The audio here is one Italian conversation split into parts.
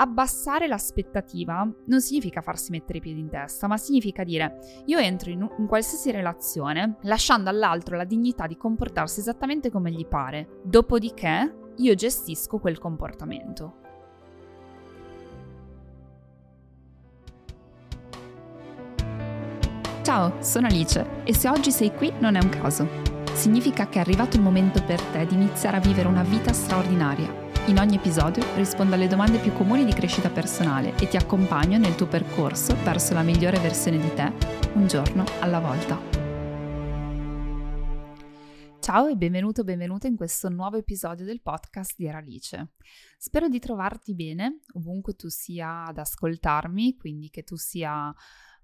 abbassare l'aspettativa non significa farsi mettere i piedi in testa, ma significa dire io entro in, in qualsiasi relazione lasciando all'altro la dignità di comportarsi esattamente come gli pare, dopodiché io gestisco quel comportamento. Ciao, sono Alice e se oggi sei qui non è un caso. Significa che è arrivato il momento per te di iniziare a vivere una vita straordinaria in ogni episodio rispondo alle domande più comuni di crescita personale e ti accompagno nel tuo percorso verso la migliore versione di te, un giorno alla volta. Ciao e benvenuto benvenuta in questo nuovo episodio del podcast di Eralice. Spero di trovarti bene ovunque tu sia ad ascoltarmi, quindi che tu sia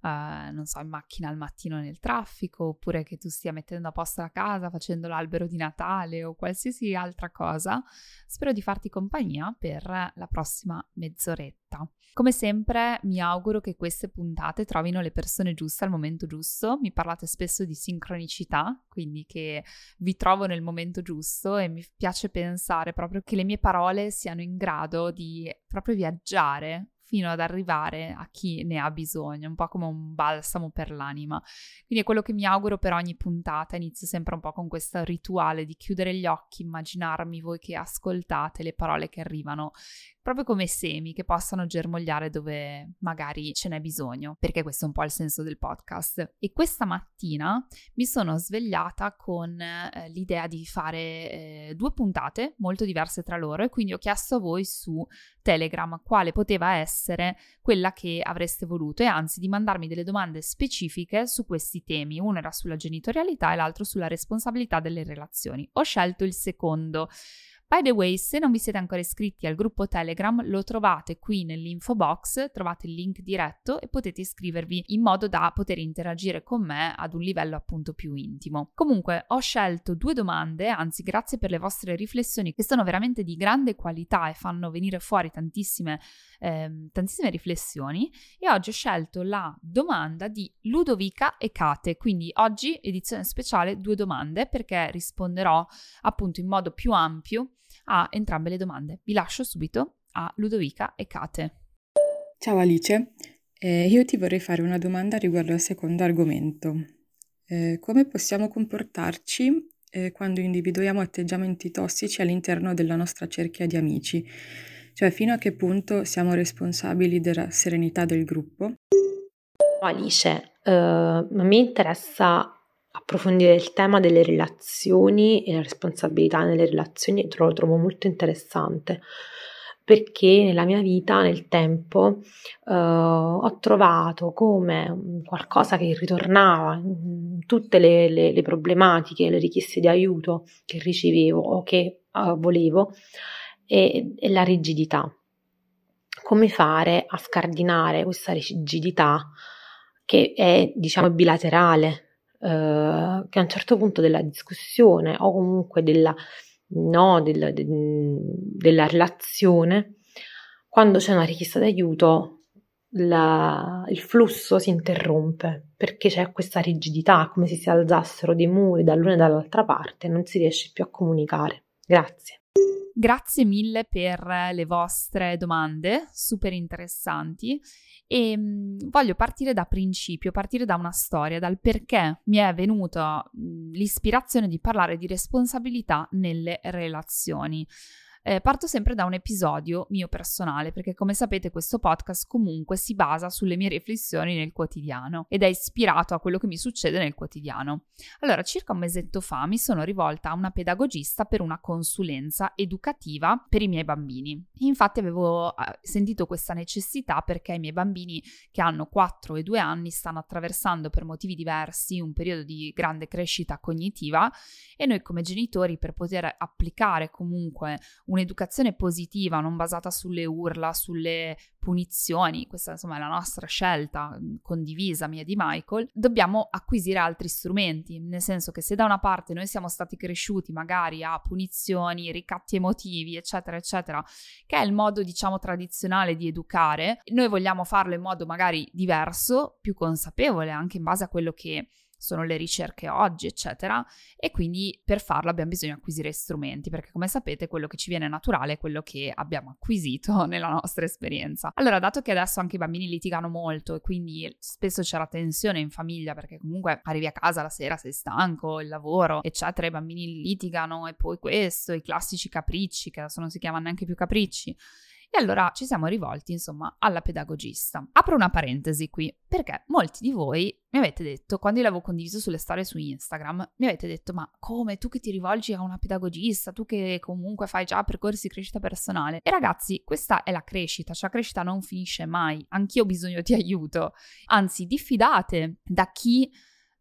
Uh, non so, in macchina al mattino nel traffico, oppure che tu stia mettendo a posto la casa, facendo l'albero di Natale o qualsiasi altra cosa, spero di farti compagnia per la prossima mezz'oretta. Come sempre mi auguro che queste puntate trovino le persone giuste al momento giusto. Mi parlate spesso di sincronicità, quindi che vi trovo nel momento giusto e mi piace pensare proprio che le mie parole siano in grado di proprio viaggiare fino ad arrivare a chi ne ha bisogno, un po' come un balsamo per l'anima. Quindi è quello che mi auguro per ogni puntata, inizio sempre un po' con questo rituale di chiudere gli occhi, immaginarmi voi che ascoltate le parole che arrivano proprio come semi che possano germogliare dove magari ce n'è bisogno, perché questo è un po' il senso del podcast. E questa mattina mi sono svegliata con eh, l'idea di fare eh, due puntate molto diverse tra loro e quindi ho chiesto a voi su Telegram quale poteva essere quella che avreste voluto e anzi di mandarmi delle domande specifiche su questi temi. Una era sulla genitorialità e l'altro sulla responsabilità delle relazioni. Ho scelto il secondo By the way, se non vi siete ancora iscritti al gruppo Telegram, lo trovate qui nell'info box, trovate il link diretto e potete iscrivervi in modo da poter interagire con me ad un livello appunto più intimo. Comunque, ho scelto due domande, anzi grazie per le vostre riflessioni che sono veramente di grande qualità e fanno venire fuori tantissime, eh, tantissime riflessioni e oggi ho scelto la domanda di Ludovica e Kate, quindi oggi edizione speciale due domande perché risponderò appunto in modo più ampio a entrambe le domande. Vi lascio subito a Ludovica e Kate. Ciao Alice, eh, io ti vorrei fare una domanda riguardo al secondo argomento. Eh, come possiamo comportarci eh, quando individuiamo atteggiamenti tossici all'interno della nostra cerchia di amici? Cioè, fino a che punto siamo responsabili della serenità del gruppo? Alice, uh, a me interessa approfondire il tema delle relazioni e la responsabilità nelle relazioni lo trovo molto interessante perché nella mia vita, nel tempo, eh, ho trovato come qualcosa che ritornava in tutte le, le, le, problematiche, le richieste di aiuto che ricevevo o che eh, volevo, e, e la rigidità. Come fare a scardinare questa rigidità che è, diciamo, bilaterale, eh, che a un certo punto della discussione o comunque della, no, del, de, della relazione, quando c'è una richiesta d'aiuto, la, il flusso si interrompe perché c'è questa rigidità, come se si alzassero dei muri dall'una e dall'altra parte, non si riesce più a comunicare. Grazie. Grazie mille per le vostre domande, super interessanti. E mhmm, voglio partire da principio, partire da una storia, dal perché mi è venuta l'ispirazione di parlare di responsabilità nelle relazioni. Eh, parto sempre da un episodio mio personale, perché come sapete questo podcast comunque si basa sulle mie riflessioni nel quotidiano ed è ispirato a quello che mi succede nel quotidiano. Allora, circa un mesetto fa mi sono rivolta a una pedagogista per una consulenza educativa per i miei bambini. Infatti avevo eh, sentito questa necessità perché i miei bambini che hanno 4 e 2 anni stanno attraversando per motivi diversi un periodo di grande crescita cognitiva e noi come genitori per poter applicare comunque un un'educazione positiva, non basata sulle urla, sulle punizioni, questa insomma è la nostra scelta mm, condivisa mia di Michael, dobbiamo acquisire altri strumenti, nel senso che se da una parte noi siamo stati cresciuti magari a punizioni, ricatti emotivi, eccetera, eccetera, che è il modo diciamo tradizionale di educare, noi vogliamo farlo in modo magari diverso, più consapevole, anche in base a quello che sono le ricerche oggi, eccetera, e quindi per farlo abbiamo bisogno di acquisire strumenti, perché come sapete quello che ci viene naturale è quello che abbiamo acquisito nella nostra esperienza. Allora, dato che adesso anche i bambini litigano molto e quindi spesso c'è la tensione in famiglia, perché comunque arrivi a casa la sera, sei stanco, il lavoro, eccetera, i bambini litigano e poi questo, i classici capricci, che adesso non si chiamano neanche più capricci, allora ci siamo rivolti, insomma, alla pedagogista. Apro una parentesi qui, perché molti di voi mi avete detto, quando io l'avevo condiviso sulle storie su Instagram, mi avete detto, ma come tu che ti rivolgi a una pedagogista, tu che comunque fai già percorsi di crescita personale? E ragazzi, questa è la crescita, cioè la crescita non finisce mai, anch'io ho bisogno di aiuto. Anzi, diffidate da chi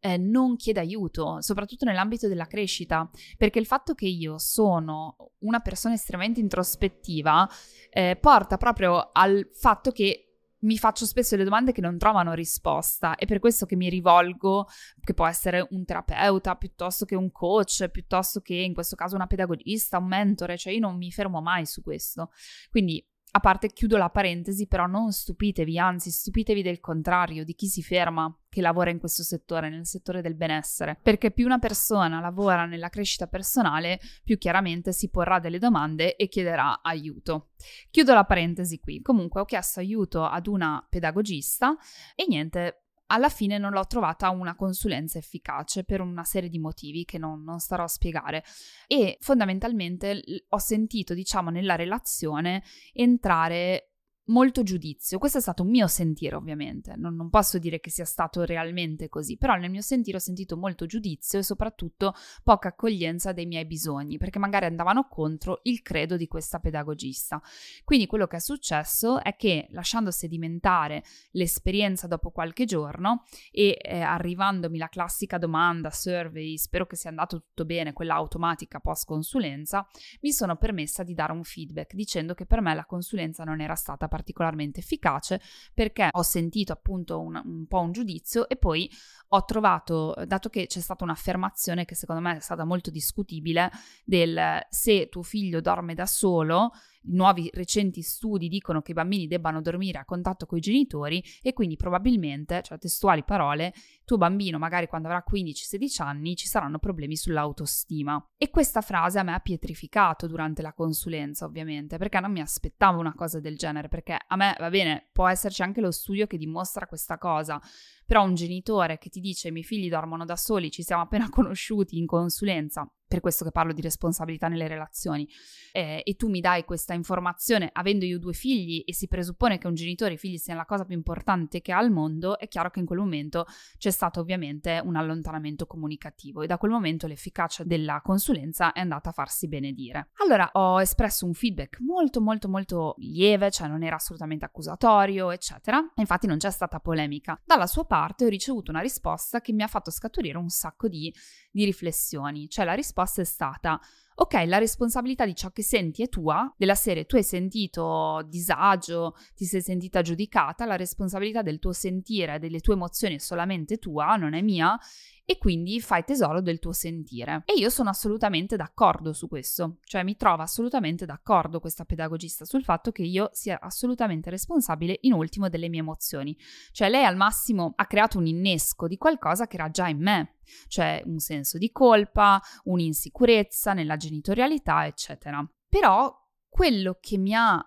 eh, non chiede aiuto, soprattutto nell'ambito della crescita, perché il fatto che io sono una persona estremamente introspettiva eh, porta proprio al fatto che mi faccio spesso le domande che non trovano risposta è per questo che mi rivolgo, che può essere un terapeuta piuttosto che un coach, piuttosto che in questo caso una pedagogista, un mentore, cioè io non mi fermo mai su questo. Quindi a parte chiudo la parentesi, però non stupitevi, anzi stupitevi del contrario, di chi si ferma che lavora in questo settore, nel settore del benessere, perché più una persona lavora nella crescita personale, più chiaramente si porrà delle domande e chiederà aiuto. Chiudo la parentesi qui. Comunque ho chiesto aiuto ad una pedagogista e niente, alla fine non l'ho trovata una consulenza efficace per una serie di motivi che non, non starò a spiegare. E fondamentalmente ho sentito, diciamo, nella relazione entrare molto giudizio. Questo è stato un mio sentire, ovviamente. Non, non, posso dire che sia stato realmente così, però nel mio sentire ho sentito molto giudizio e soprattutto poca accoglienza dei miei bisogni, perché magari andavano contro il credo di questa pedagogista. Quindi quello che è successo è che lasciando sedimentare l'esperienza dopo qualche giorno e eh, arrivandomi la classica domanda, survey, spero che sia andato tutto bene, quella automatica post consulenza, mi sono permessa di dare un feedback dicendo che per me la consulenza non era stata particolarmente efficace perché ho sentito appunto un, un po' un giudizio e poi ho trovato, dato che c'è stata un'affermazione che secondo me è stata molto discutibile, del se tuo figlio dorme da solo, nuovi recenti studi dicono che i bambini debbano dormire a contatto con i genitori e quindi probabilmente, cioè testuali parole, tuo bambino magari quando avrà 15-16 anni ci saranno problemi sull'autostima. E questa frase a me ha pietrificato durante la consulenza, ovviamente, perché non mi aspettavo una cosa del genere, perché a me va bene, può esserci anche lo studio che dimostra questa cosa, però un genitore che ti dice i miei figli dormono da soli, ci siamo appena conosciuti in consulenza, per questo che parlo di responsabilità nelle relazioni, eh, e tu mi dai questa informazione avendo io due figli e si presuppone che un genitore e figli siano la cosa più importante che ha al mondo, è chiaro che in quel momento c'è stato ovviamente un allontanamento comunicativo e da quel momento l'efficacia della consulenza è andata a farsi benedire. Allora ho espresso un feedback molto molto molto lieve, cioè non era assolutamente accusatorio, eccetera, infatti non c'è stata polemica. Dalla sua parte ho ricevuto una risposta che mi ha fatto scaturire un sacco di, di riflessioni, cioè la risposta è stata. Ok, la responsabilità di ciò che senti è tua, della serie tu hai sentito disagio, ti sei sentita giudicata, la responsabilità del tuo sentire, delle tue emozioni è solamente tua, non è mia, e quindi fai tesoro del tuo sentire. E io sono assolutamente d'accordo su questo, cioè mi trovo assolutamente d'accordo questa pedagogista sul fatto che io sia assolutamente responsabile in ultimo delle mie emozioni. Cioè lei al massimo ha creato un innesco di qualcosa che era già in me, cioè un senso di colpa, un'insicurezza nella genitorialità, eccetera. Però quello che mi ha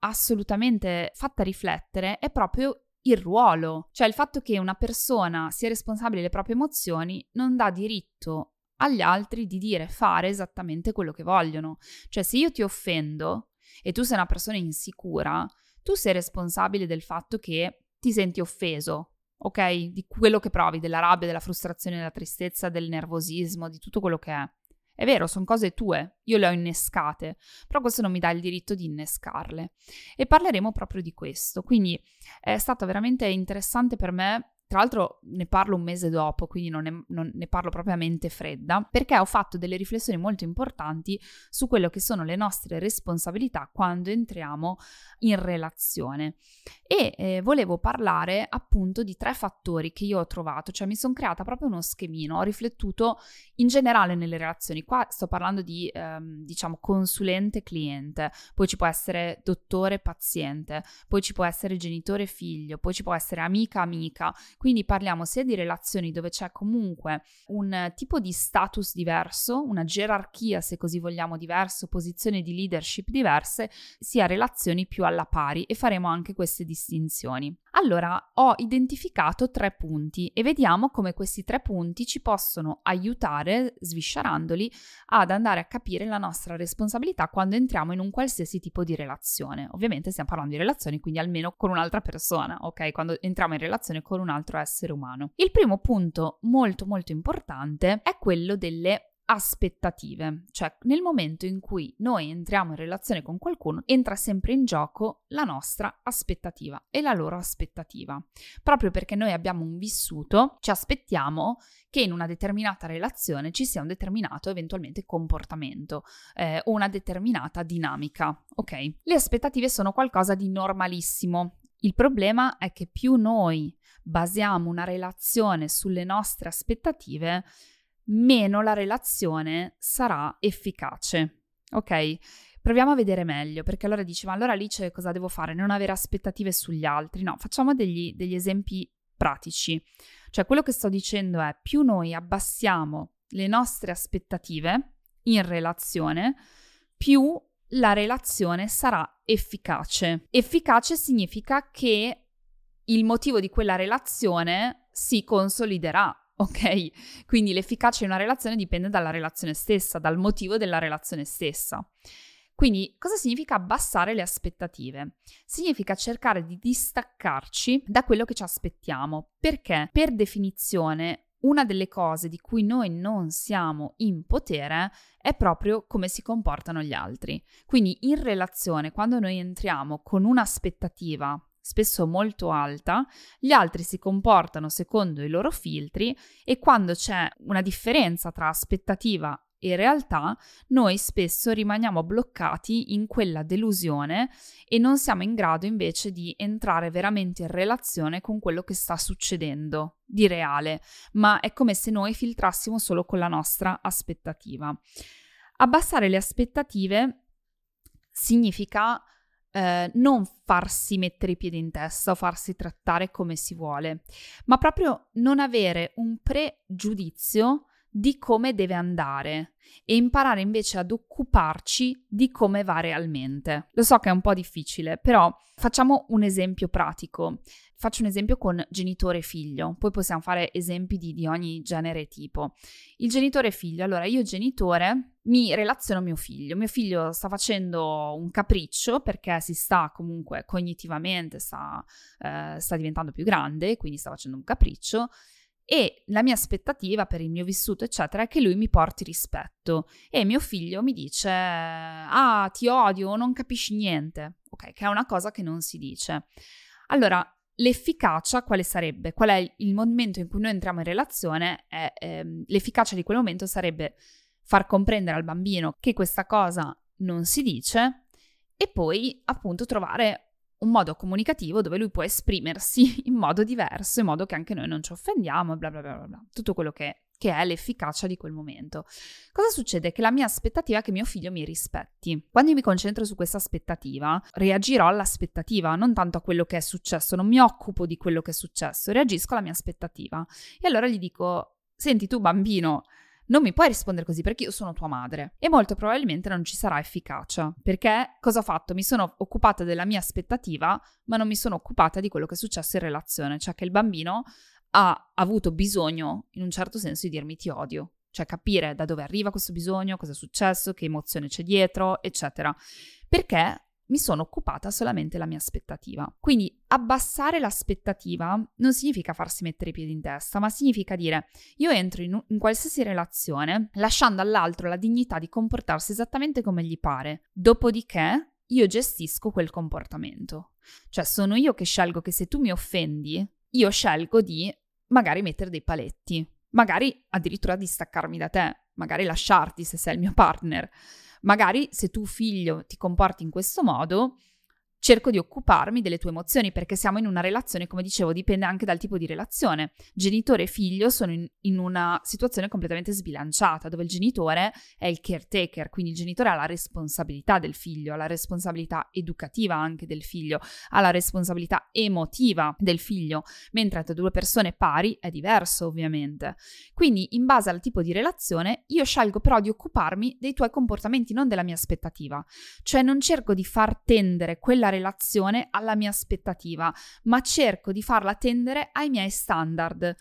assolutamente fatta riflettere è proprio il ruolo, cioè il fatto che una persona sia responsabile delle proprie emozioni non dà diritto agli altri di dire fare esattamente quello che vogliono. Cioè se io ti offendo e tu sei una persona insicura, tu sei responsabile del fatto che ti senti offeso, ok? Di quello che provi, della rabbia, della frustrazione, della tristezza, del nervosismo, di tutto quello che è. È vero, sono cose tue, io le ho innescate, però questo non mi dà il diritto di innescarle. E parleremo proprio di questo. Quindi è stato veramente interessante per me tra l'altro ne parlo un mese dopo, quindi non, è, non ne parlo propriamente fredda, perché ho fatto delle riflessioni molto importanti su quello che sono le nostre responsabilità quando entriamo in relazione. E eh, volevo parlare appunto di tre fattori che io ho trovato, cioè mi sono creata proprio uno schemino, ho riflettuto in generale nelle relazioni. Qua sto parlando di, ehm, diciamo, consulente-cliente, poi ci può essere dottore-paziente, poi ci può essere genitore-figlio, poi ci può essere amica-amica Quindi parliamo sia di relazioni dove c'è comunque un tipo di status diverso, una gerarchia, se così vogliamo, diverso, posizioni di leadership diverse, sia relazioni più alla pari e faremo anche queste distinzioni. Allora, ho identificato tre punti e vediamo come questi tre punti ci possono aiutare, sviscerandoli, ad andare a capire la nostra responsabilità quando entriamo in un qualsiasi tipo di relazione. Ovviamente stiamo parlando di relazioni, quindi almeno con un'altra persona, ok? Quando entriamo in relazione con un altro essere umano. Il primo punto molto molto importante è quello delle aspettative, cioè nel momento in cui noi entriamo in relazione con qualcuno entra sempre in gioco la nostra aspettativa e la loro aspettativa. Proprio perché noi abbiamo un vissuto, ci aspettiamo che in una determinata relazione ci sia un determinato eventualmente comportamento eh, una determinata dinamica, ok? Le aspettative sono qualcosa di normalissimo. Il problema è che più noi basiamo una relazione sulle nostre aspettative, meno la relazione sarà efficace. Ok? Proviamo a vedere meglio, perché allora dici, ma allora Alice cosa devo fare? Non avere aspettative sugli altri? No, facciamo degli, degli esempi pratici. Cioè, quello che sto dicendo è, più noi abbassiamo le nostre aspettative in relazione, più la relazione sarà efficace. Efficace significa che il motivo di quella relazione si consoliderà, ok? Quindi l'efficacia di una relazione dipende dalla relazione stessa, dal motivo della relazione stessa. Quindi cosa significa abbassare le aspettative? Significa cercare di distaccarci da quello che ci aspettiamo, perché per definizione una delle cose di cui noi non siamo in potere è proprio come si comportano gli altri. Quindi in relazione, quando noi entriamo con un'aspettativa spesso molto alta, gli altri si comportano secondo i loro filtri e quando c'è una differenza tra aspettativa e realtà, noi spesso rimaniamo bloccati in quella delusione e non siamo in grado invece di entrare veramente in relazione con quello che sta succedendo di reale, ma è come se noi filtrassimo solo con la nostra aspettativa. Abbassare le aspettative significa eh, non farsi mettere i piedi in testa o farsi trattare come si vuole, ma proprio non avere un pregiudizio di come deve andare e imparare invece ad occuparci di come va realmente. Lo so che è un po' difficile, però facciamo un esempio pratico. Faccio un esempio con genitore e figlio, poi possiamo fare esempi di, di ogni genere e tipo. Il genitore e figlio, allora io genitore mi relaziono a mio figlio. Mio figlio sta facendo un capriccio perché si sta comunque cognitivamente, sta, eh, sta diventando più grande, quindi sta facendo un capriccio e la mia aspettativa per il mio vissuto, eccetera, è che lui mi porti rispetto. E mio figlio mi dice: Ah, ti odio, non capisci niente. Ok, che è una cosa che non si dice. Allora, l'efficacia quale sarebbe? Qual è il momento in cui noi entriamo in relazione? È, ehm, l'efficacia di quel momento sarebbe far comprendere al bambino che questa cosa non si dice e poi appunto trovare un modo comunicativo dove lui può esprimersi in modo diverso, in modo che anche noi non ci offendiamo, bla bla bla bla, tutto quello che, che è l'efficacia di quel momento. Cosa succede? Che la mia aspettativa è che mio figlio mi rispetti. Quando io mi concentro su questa aspettativa, reagirò all'aspettativa, non tanto a quello che è successo, non mi occupo di quello che è successo, reagisco alla mia aspettativa. E allora gli dico, senti tu bambino, non mi puoi rispondere così perché io sono tua madre. E molto probabilmente non ci sarà efficacia. Perché cosa ho fatto? Mi sono occupata della mia aspettativa, ma non mi sono occupata di quello che è successo in relazione. Cioè che il bambino ha avuto bisogno, in un certo senso, di dirmi ti odio. Cioè capire da dove arriva questo bisogno, cosa è successo, che emozione c'è dietro, eccetera. Perché mi sono occupata solamente della mia aspettativa. Quindi abbassare l'aspettativa non significa farsi mettere i piedi in testa, ma significa dire io entro in, in, qualsiasi relazione lasciando all'altro la dignità di comportarsi esattamente come gli pare. Dopodiché io gestisco quel comportamento. Cioè sono io che scelgo che se tu mi offendi, io scelgo di magari mettere dei paletti, magari addirittura distaccarmi da te, magari lasciarti se sei il mio partner magari se tu figlio ti comporti in questo modo, cerco di occuparmi delle tue emozioni perché siamo in una relazione, come dicevo, dipende anche dal tipo di relazione. Genitore e figlio sono in, in, una situazione completamente sbilanciata, dove il genitore è il caretaker, quindi il genitore ha la responsabilità del figlio, ha la responsabilità educativa anche del figlio, ha la responsabilità emotiva del figlio, mentre tra due persone pari è diverso ovviamente. Quindi in base al tipo di relazione io scelgo però di occuparmi dei tuoi comportamenti, non della mia aspettativa. Cioè non cerco di far tendere quella relazione alla mia aspettativa, ma cerco di farla tendere ai miei standard.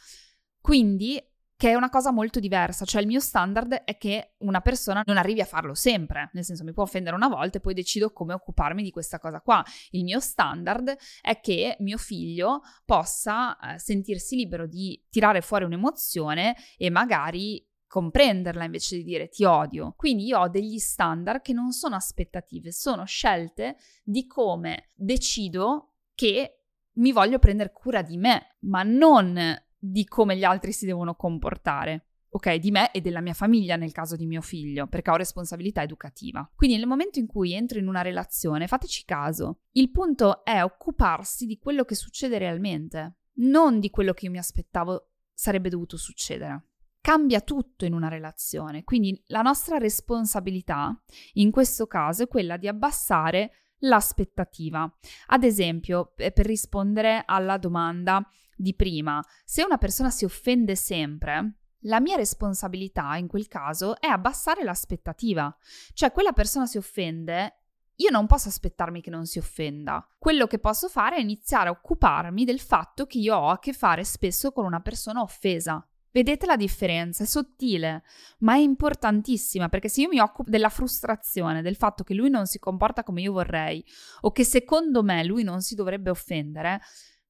Quindi che è una cosa molto diversa, cioè il mio standard è che una persona non arrivi a farlo sempre, nel senso mi può offendere una volta e poi decido come occuparmi di questa cosa qua. Il mio standard è che mio figlio possa eh, sentirsi libero di tirare fuori un'emozione e magari comprenderla invece di dire ti odio. Quindi io ho degli standard che non sono aspettative, sono scelte di come decido che mi voglio prendere cura di me, ma non di come gli altri si devono comportare. Ok, di me e della mia famiglia nel caso di mio figlio, perché ho responsabilità educativa. Quindi nel momento in cui entro in una relazione, fateci caso, il punto è occuparsi di quello che succede realmente, non di quello che io mi aspettavo sarebbe dovuto succedere cambia tutto in una relazione. Quindi la nostra responsabilità in questo caso è quella di abbassare l'aspettativa. Ad esempio, per rispondere alla domanda di prima, se una persona si offende sempre, la mia responsabilità in quel caso è abbassare l'aspettativa. Cioè, quella persona si offende, io non posso aspettarmi che non si offenda. Quello che posso fare è iniziare a occuparmi del fatto che io ho a che fare spesso con una persona offesa. Vedete la differenza? È sottile, ma è importantissima perché se io mi occupo della frustrazione, del fatto che lui non si comporta come io vorrei o che secondo me lui non si dovrebbe offendere,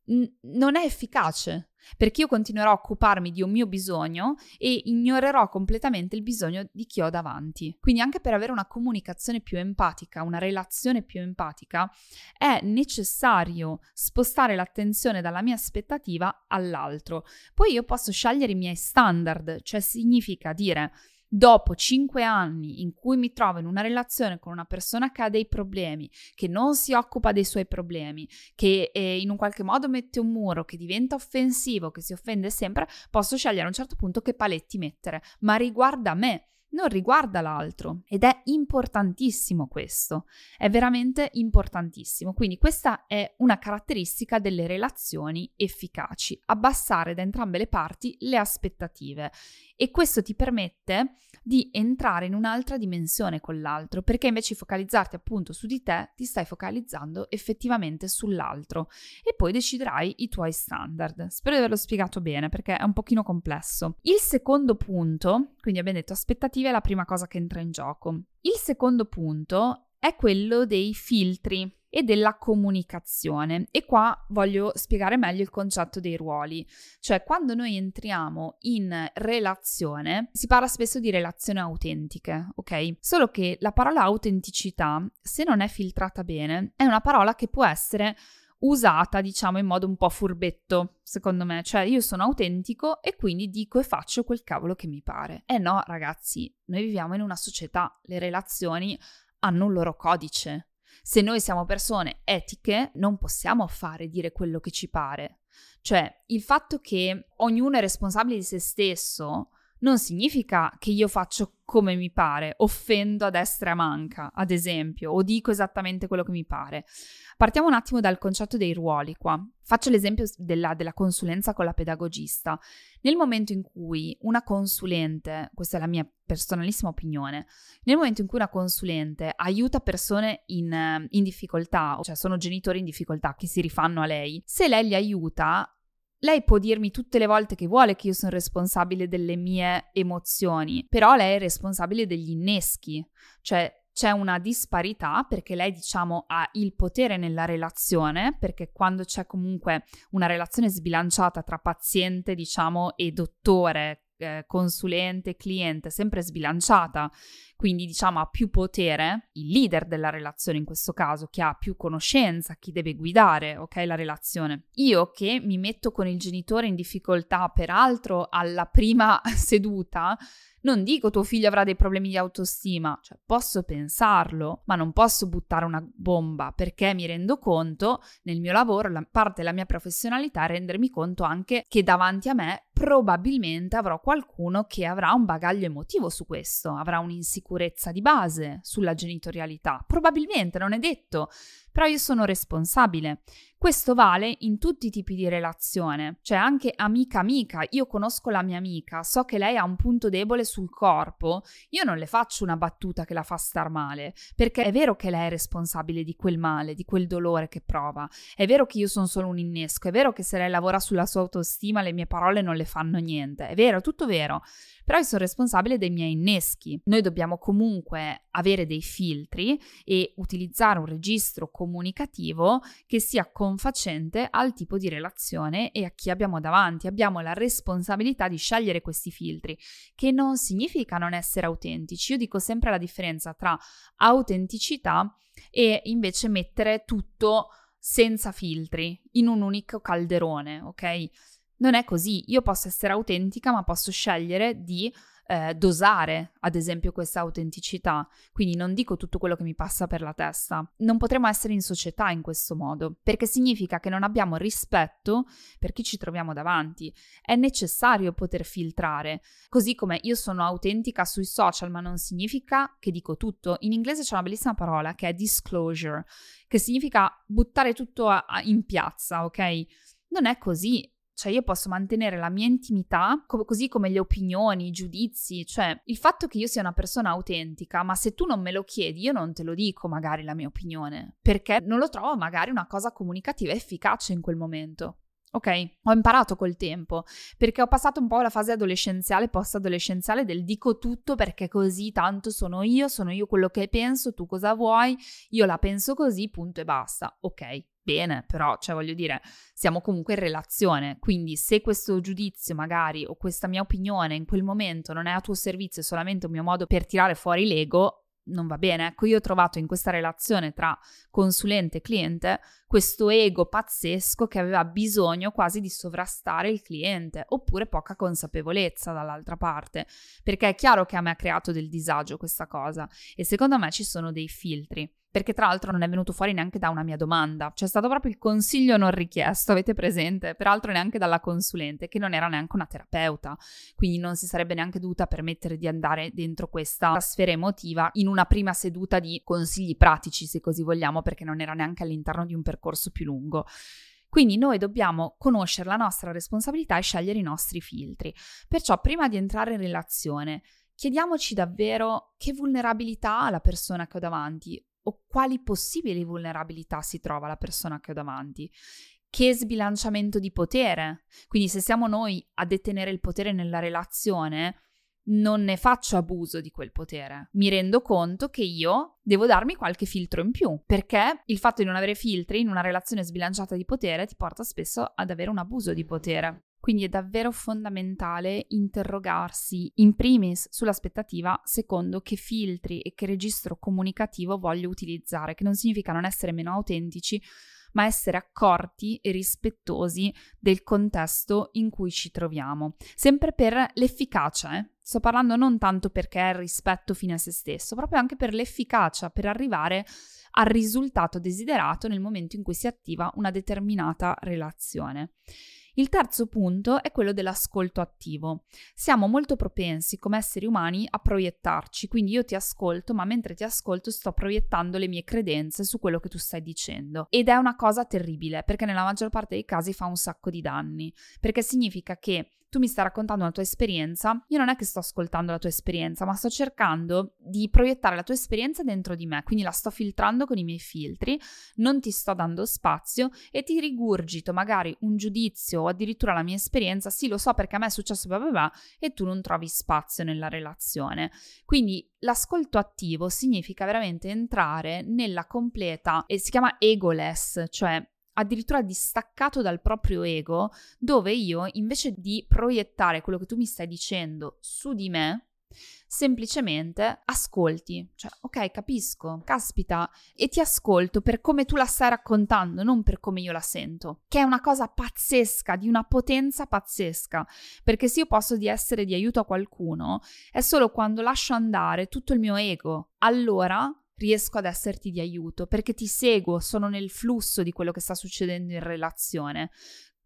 non è efficace perché io continuerò a occuparmi di un mio bisogno e ignorerò completamente il bisogno di chi ho davanti. Quindi anche per avere una comunicazione più empatica, una relazione più empatica, è necessario spostare l'attenzione dalla mia aspettativa all'altro. Poi io posso scegliere i miei standard, cioè significa dire dopo cinque anni in cui mi trovo in una relazione con una persona che ha dei problemi, che non si occupa dei suoi problemi, che eh, in un qualche modo mette un muro, che diventa offensivo, che si offende sempre, posso scegliere a un certo punto che paletti mettere, ma riguarda me non riguarda l'altro. Ed è importantissimo questo, è veramente importantissimo. Quindi questa è una caratteristica delle relazioni efficaci, abbassare da entrambe le parti le aspettative e questo ti permette di entrare in un'altra dimensione con l'altro, perché invece di focalizzarti appunto su di te, ti stai focalizzando effettivamente sull'altro e poi deciderai i tuoi standard. Spero di averlo spiegato bene perché è un pochino complesso. Il secondo punto, quindi abbiamo detto aspettative è la prima cosa che entra in gioco. Il secondo punto è quello dei filtri e della comunicazione. E qua voglio spiegare meglio il concetto dei ruoli. Cioè, quando noi entriamo in relazione, si parla spesso di relazioni autentiche, ok? Solo che la parola autenticità, se non è filtrata bene, è una parola che può essere usata, diciamo, in modo un po' furbetto, secondo me. Cioè, io sono autentico e quindi dico e faccio quel cavolo che mi pare. Eh no, ragazzi, noi viviamo in una società, le relazioni hanno un loro codice. Se noi siamo persone etiche, non possiamo fare dire quello che ci pare. Cioè, il fatto che ognuno è responsabile di se stesso non significa che io faccio come mi pare, offendo a destra e a manca, ad esempio, o dico esattamente quello che mi pare. Partiamo un attimo dal concetto dei ruoli qua. Faccio l'esempio della, della, consulenza con la pedagogista. Nel momento in cui una consulente, questa è la mia personalissima opinione, nel momento in cui una consulente aiuta persone in, in difficoltà, cioè sono genitori in difficoltà che si rifanno a lei, se lei li aiuta, lei può dirmi tutte le volte che vuole che io sono responsabile delle mie emozioni, però lei è responsabile degli inneschi, cioè c'è una disparità perché lei diciamo ha il potere nella relazione perché quando c'è comunque una relazione sbilanciata tra paziente diciamo e dottore eh, consulente, cliente, sempre sbilanciata, quindi diciamo ha più potere, il leader della relazione in questo caso, che ha più conoscenza, chi deve guidare, ok, la relazione. Io che mi metto con il genitore in difficoltà, peraltro alla prima seduta, Non dico tuo figlio avrà dei problemi di autostima, cioè posso pensarlo, ma non posso buttare una bomba perché mi rendo conto nel mio lavoro, la parte della mia professionalità rendermi conto anche che davanti a me probabilmente avrò qualcuno che avrà un bagaglio emotivo su questo, avrà un'insicurezza di base sulla genitorialità. Probabilmente, non è detto, però io sono responsabile. Questo vale in tutti i tipi di relazione, cioè anche amica-amica. Io conosco la mia amica, so che lei ha un punto debole sul corpo, io non le faccio una battuta che la fa star male, perché è vero che lei è responsabile di quel male, di quel dolore che prova, è vero che io sono solo un innesco, è vero che se lei lavora sulla sua autostima le mie parole non le fanno niente, è vero, tutto vero, però io sono responsabile dei miei inneschi. Noi dobbiamo comunque avere dei filtri e utilizzare un registro comunicativo che sia confacente al tipo di relazione e a chi abbiamo davanti. Abbiamo la responsabilità di scegliere questi filtri, che non significa non essere autentici. Io dico sempre la differenza tra autenticità e invece mettere tutto senza filtri in un unico calderone, ok? Non è così, io posso essere autentica ma posso scegliere di eh, dosare, ad esempio, questa autenticità. Quindi non dico tutto quello che mi passa per la testa. Non potremo essere in società in questo modo, perché significa che non abbiamo rispetto per chi ci troviamo davanti. È necessario poter filtrare. Così come io sono autentica sui social, ma non significa che dico tutto. In inglese c'è una bellissima parola che è disclosure, che significa buttare tutto a, a, in piazza, ok? Non è così, cioè io posso mantenere la mia intimità, co- così come le opinioni, i giudizi, cioè il fatto che io sia una persona autentica, ma se tu non me lo chiedi io non te lo dico magari la mia opinione, perché non lo trovo magari una cosa comunicativa efficace in quel momento. Ok, ho imparato col tempo perché ho passato un po' la fase adolescenziale, post-adolescenziale del dico tutto perché così tanto sono io, sono io quello che penso, tu cosa vuoi, io la penso così, punto e basta. Ok, bene, però, cioè voglio dire, siamo comunque in relazione, quindi se questo giudizio magari o questa mia opinione in quel momento non è a tuo servizio, è solamente un mio modo per tirare fuori l'ego, non va bene. Ecco, io ho trovato in questa relazione tra consulente e cliente questo ego pazzesco che aveva bisogno quasi di sovrastare il cliente, oppure poca consapevolezza dall'altra parte, perché è chiaro che a me ha creato del disagio questa cosa e secondo me ci sono dei filtri perché tra l'altro non è venuto fuori neanche da una mia domanda, c'è stato proprio il consiglio non richiesto, avete presente? Peraltro neanche dalla consulente, che non era neanche una terapeuta, quindi non si sarebbe neanche dovuta permettere di andare dentro questa sfera emotiva in una prima seduta di consigli pratici, se così vogliamo, perché non era neanche all'interno di un percorso più lungo. Quindi noi dobbiamo conoscere la nostra responsabilità e scegliere i nostri filtri. Perciò prima di entrare in relazione, chiediamoci davvero che vulnerabilità ha la persona che ho davanti o quali possibili vulnerabilità si trova la persona che ho davanti. Che sbilanciamento di potere. Quindi se siamo noi a detenere il potere nella relazione, non ne faccio abuso di quel potere. Mi rendo conto che io devo darmi qualche filtro in più, perché il fatto di non avere filtri in una relazione sbilanciata di potere ti porta spesso ad avere un abuso di potere. Quindi è davvero fondamentale interrogarsi in primis sull'aspettativa secondo che filtri e che registro comunicativo voglio utilizzare, che non significa non essere meno autentici, ma essere accorti e rispettosi del contesto in cui ci troviamo. Sempre per l'efficacia, eh? sto parlando non tanto perché è il rispetto fine a se stesso, proprio anche per l'efficacia, per arrivare al risultato desiderato nel momento in cui si attiva una determinata relazione. Il terzo punto è quello dell'ascolto attivo. Siamo molto propensi come esseri umani a proiettarci, quindi io ti ascolto, ma mentre ti ascolto sto proiettando le mie credenze su quello che tu stai dicendo. Ed è una cosa terribile, perché nella maggior parte dei casi fa un sacco di danni, perché significa che tu mi stai raccontando una tua esperienza, io non è che sto ascoltando la tua esperienza, ma sto cercando di proiettare la tua esperienza dentro di me, quindi la sto filtrando con i miei filtri, non ti sto dando spazio e ti rigurgito magari un giudizio o addirittura la mia esperienza, sì lo so perché a me è successo bla bla bla e tu non trovi spazio nella relazione. Quindi l'ascolto attivo significa veramente entrare nella completa e si chiama egoless, cioè addirittura distaccato dal proprio ego, dove io invece di proiettare quello che tu mi stai dicendo su di me, semplicemente ascolti, cioè ok capisco, caspita, e ti ascolto per come tu la stai raccontando, non per come io la sento, che è una cosa pazzesca, di una potenza pazzesca, perché se io posso di essere di aiuto a qualcuno è solo quando lascio andare tutto il mio ego, allora riesco ad esserti di aiuto, perché ti seguo, sono nel flusso di quello che sta succedendo in relazione.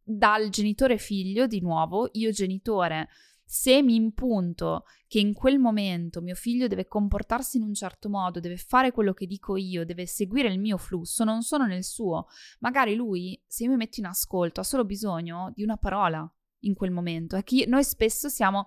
Dal genitore figlio, di nuovo, io genitore se mi impunto che in quel momento mio figlio deve comportarsi in un certo modo, deve fare quello che dico io, deve seguire il mio flusso, non sono nel suo. Magari lui, se io mi metto in ascolto, ha solo bisogno di una parola in quel momento. È che noi spesso siamo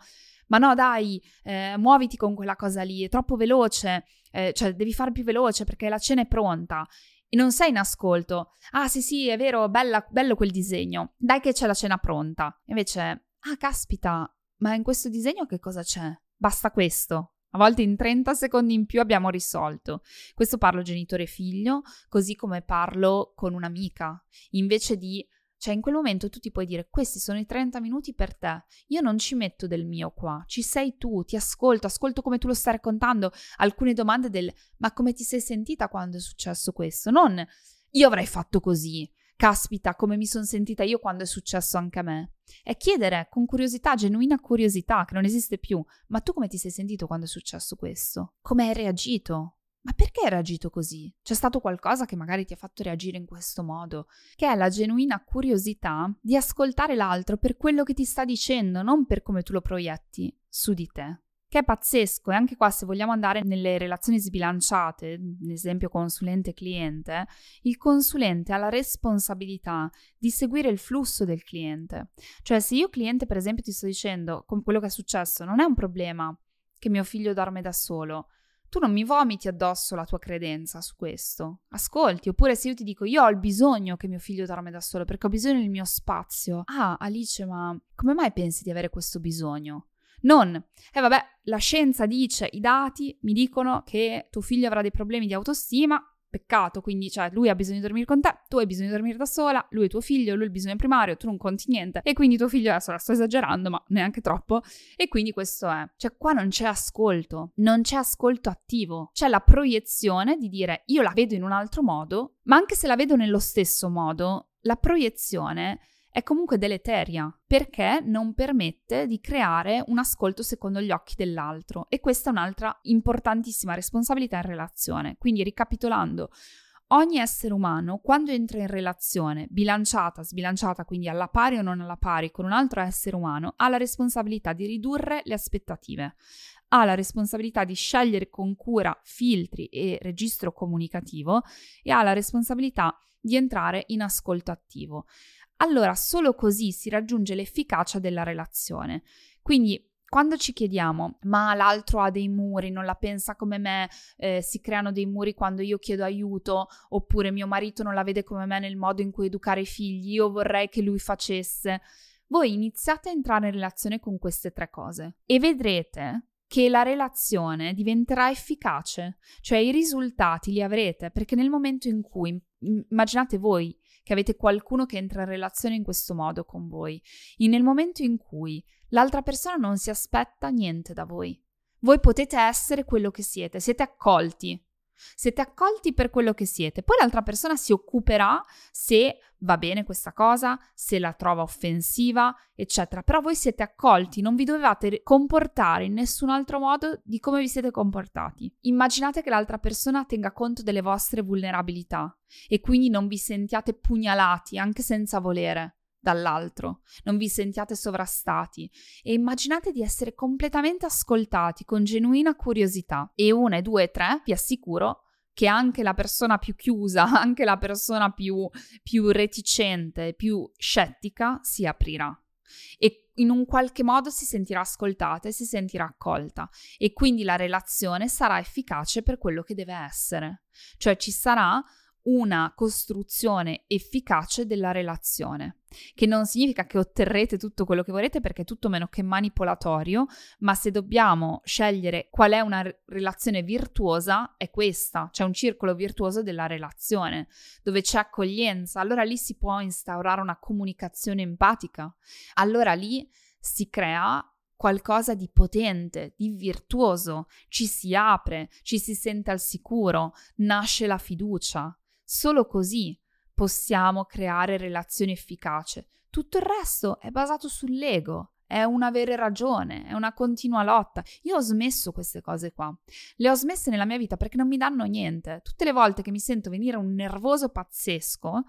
ma no dai, eh, muoviti con quella cosa lì, è troppo veloce, eh, cioè devi fare più veloce perché la cena è pronta. E non sei in ascolto. Ah sì sì, è vero, bella, bello quel disegno. Dai che c'è la cena pronta. Invece, ah caspita, ma in questo disegno che cosa c'è? Basta questo. A volte in 30 secondi in più abbiamo risolto. Questo parlo genitore figlio, così come parlo con un'amica. Invece di cioè, in quel momento tu ti puoi dire: Questi sono i 30 minuti per te. Io non ci metto del mio qua. Ci sei tu, ti ascolto, ascolto come tu lo stai raccontando. Alcune domande del: Ma come ti sei sentita quando è successo questo? Non io avrei fatto così caspita, come mi sono sentita io quando è successo anche a me. È chiedere con curiosità, genuina curiosità, che non esiste più. Ma tu come ti sei sentito quando è successo questo? Come hai reagito? Ma perché hai reagito così? C'è stato qualcosa che magari ti ha fatto reagire in questo modo? Che è la genuina curiosità di ascoltare l'altro per quello che ti sta dicendo, non per come tu lo proietti su di te che è pazzesco e anche qua se vogliamo andare nelle relazioni sbilanciate, l'esempio consulente-cliente, il consulente ha la responsabilità di seguire il flusso del cliente. Cioè se io cliente per esempio ti sto dicendo con quello che è successo, non è un problema che mio figlio dorme da solo, tu non mi vomiti addosso la tua credenza su questo. Ascolti, oppure se io ti dico io ho il bisogno che mio figlio dorme da solo perché ho bisogno del mio spazio. Ah, Alice, ma come mai pensi di avere questo bisogno? Non, eh vabbè, la scienza dice, i dati mi dicono che tuo figlio avrà dei problemi di autostima, peccato, quindi cioè lui ha bisogno di dormire con te, tu hai bisogno di dormire da sola, lui è tuo figlio, lui ha il bisogno primario, tu non conti niente. E quindi tuo figlio adesso la sto esagerando, ma neanche troppo. E quindi questo è. Cioè qua non c'è ascolto, non c'è ascolto attivo, c'è la proiezione di dire io la vedo in un altro modo, ma anche se la vedo nello stesso modo, la proiezione è comunque deleteria perché non permette di creare un ascolto secondo gli occhi dell'altro. E questa è un'altra importantissima responsabilità in relazione. Quindi ricapitolando, ogni essere umano quando entra in relazione bilanciata, sbilanciata, quindi alla pari o non alla pari con un altro essere umano, ha la responsabilità di ridurre le aspettative, ha la responsabilità di scegliere con cura filtri e registro comunicativo e ha la responsabilità di entrare in ascolto attivo allora solo così si raggiunge l'efficacia della relazione. Quindi quando ci chiediamo, ma l'altro ha dei muri, non la pensa come me, eh, si creano dei muri quando io chiedo aiuto, oppure mio marito non la vede come me nel modo in cui educare i figli, io vorrei che lui facesse. Voi iniziate a entrare in relazione con queste tre cose e vedrete che la relazione diventerà efficace, cioè i risultati li avrete, perché nel momento in cui, immaginate voi, che avete qualcuno che entra in relazione in questo modo con voi, nel momento in cui l'altra persona non si aspetta niente da voi. Voi potete essere quello che siete, siete accolti, siete accolti per quello che siete. Poi l'altra persona si occuperà se va bene questa cosa, se la trova offensiva, eccetera. Però voi siete accolti, non vi dovevate comportare in nessun altro modo di come vi siete comportati. Immaginate che l'altra persona tenga conto delle vostre vulnerabilità e quindi non vi sentiate pugnalati anche senza volere dall'altro, non vi sentiate sovrastati e immaginate di essere completamente ascoltati con genuina curiosità. E una, due, tre, vi assicuro che anche la persona più chiusa, anche la persona più, più reticente, più scettica si aprirà e in un qualche modo si sentirà ascoltata e si sentirà accolta e quindi la relazione sarà efficace per quello che deve essere. Cioè ci sarà una costruzione efficace della relazione, che non significa che otterrete tutto quello che vorrete perché è tutto meno che manipolatorio, ma se dobbiamo scegliere qual è una relazione virtuosa, è questa, c'è un circolo virtuoso della relazione, dove c'è accoglienza, allora lì si può instaurare una comunicazione empatica, allora lì si crea qualcosa di potente, di virtuoso, ci si apre, ci si sente al sicuro, nasce la fiducia. Solo così possiamo creare relazioni efficaci. Tutto il resto è basato sull'ego, è un avere ragione, è una continua lotta. Io ho smesso queste cose qua. Le ho smesse nella mia vita perché non mi danno niente. Tutte le volte che mi sento venire un nervoso pazzesco,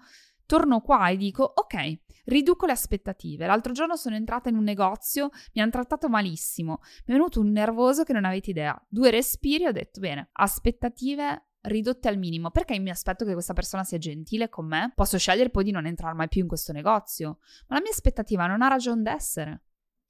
torno qua e dico ok, riduco le aspettative. L'altro giorno sono entrata in un negozio, mi hanno trattato malissimo, mi è venuto un nervoso che non avete idea. Due respiri ho detto bene, aspettative ridotte al minimo. Perché mi aspetto che questa persona sia gentile con me? Posso scegliere poi di non entrare mai più in questo negozio, ma la mia aspettativa non ha ragione d'essere.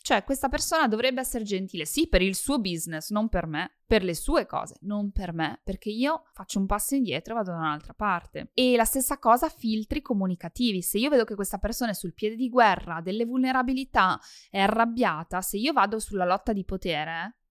Cioè, questa persona dovrebbe essere gentile, sì, per il suo business, non per me, per le sue cose, non per me, perché io faccio un passo indietro e vado da un'altra parte. E la stessa cosa filtri comunicativi. Se io vedo che questa persona è sul piede di guerra, ha delle vulnerabilità, è arrabbiata, se io vado sulla lotta di potere,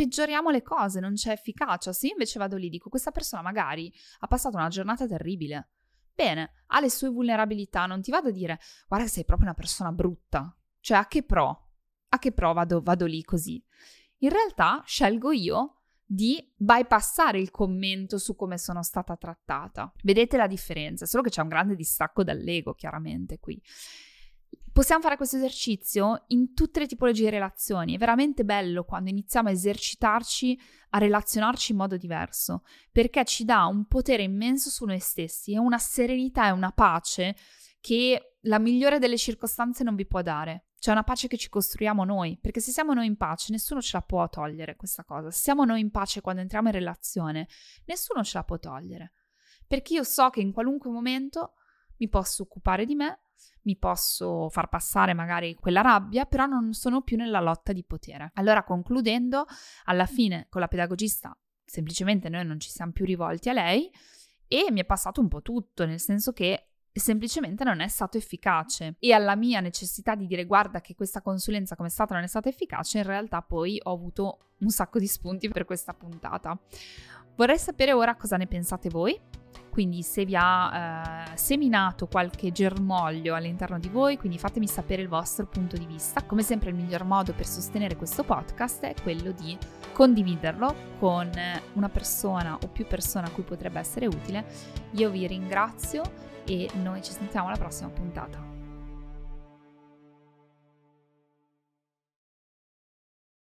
peggioriamo le cose, non c'è efficacia. Se io invece vado lì e dico questa persona magari ha passato una giornata terribile. Bene, ha le sue vulnerabilità, non ti vado a dire guarda sei proprio una persona brutta. Cioè, a che pro? a che prova vado, vado lì così? In realtà scelgo io di bypassare il commento su come sono stata trattata. Vedete la differenza? Solo che c'è un grande distacco dall'ego, chiaramente, qui. Possiamo fare questo esercizio in tutte le tipologie di relazioni. È veramente bello quando iniziamo a esercitarci a relazionarci in modo diverso, perché ci dà un potere immenso su noi stessi e una serenità e una pace che la migliore delle circostanze non vi può dare. C'è una pace che ci costruiamo noi, perché se siamo noi in pace, nessuno ce la può togliere questa cosa. Se siamo noi in pace quando entriamo in relazione, nessuno ce la può togliere. Perché io so che in qualunque momento mi posso occupare di me, mi posso far passare magari quella rabbia, però non sono più nella lotta di potere. Allora, concludendo, alla fine con la pedagogista semplicemente noi non ci siamo più rivolti a lei e mi è passato un po' tutto, nel senso che semplicemente non è stato efficace. E alla mia necessità di dire guarda che questa consulenza come è stata non è stata efficace in realtà poi ho avuto un sacco di spunti per questa puntata. Vorrei sapere ora cosa ne pensate voi quindi se vi ha eh, seminato qualche germoglio all'interno di voi, quindi fatemi sapere il vostro punto di vista. Come sempre il miglior modo per sostenere questo podcast è quello di condividerlo con una persona o più persone a cui potrebbe essere utile. Io vi ringrazio e noi ci sentiamo alla prossima puntata.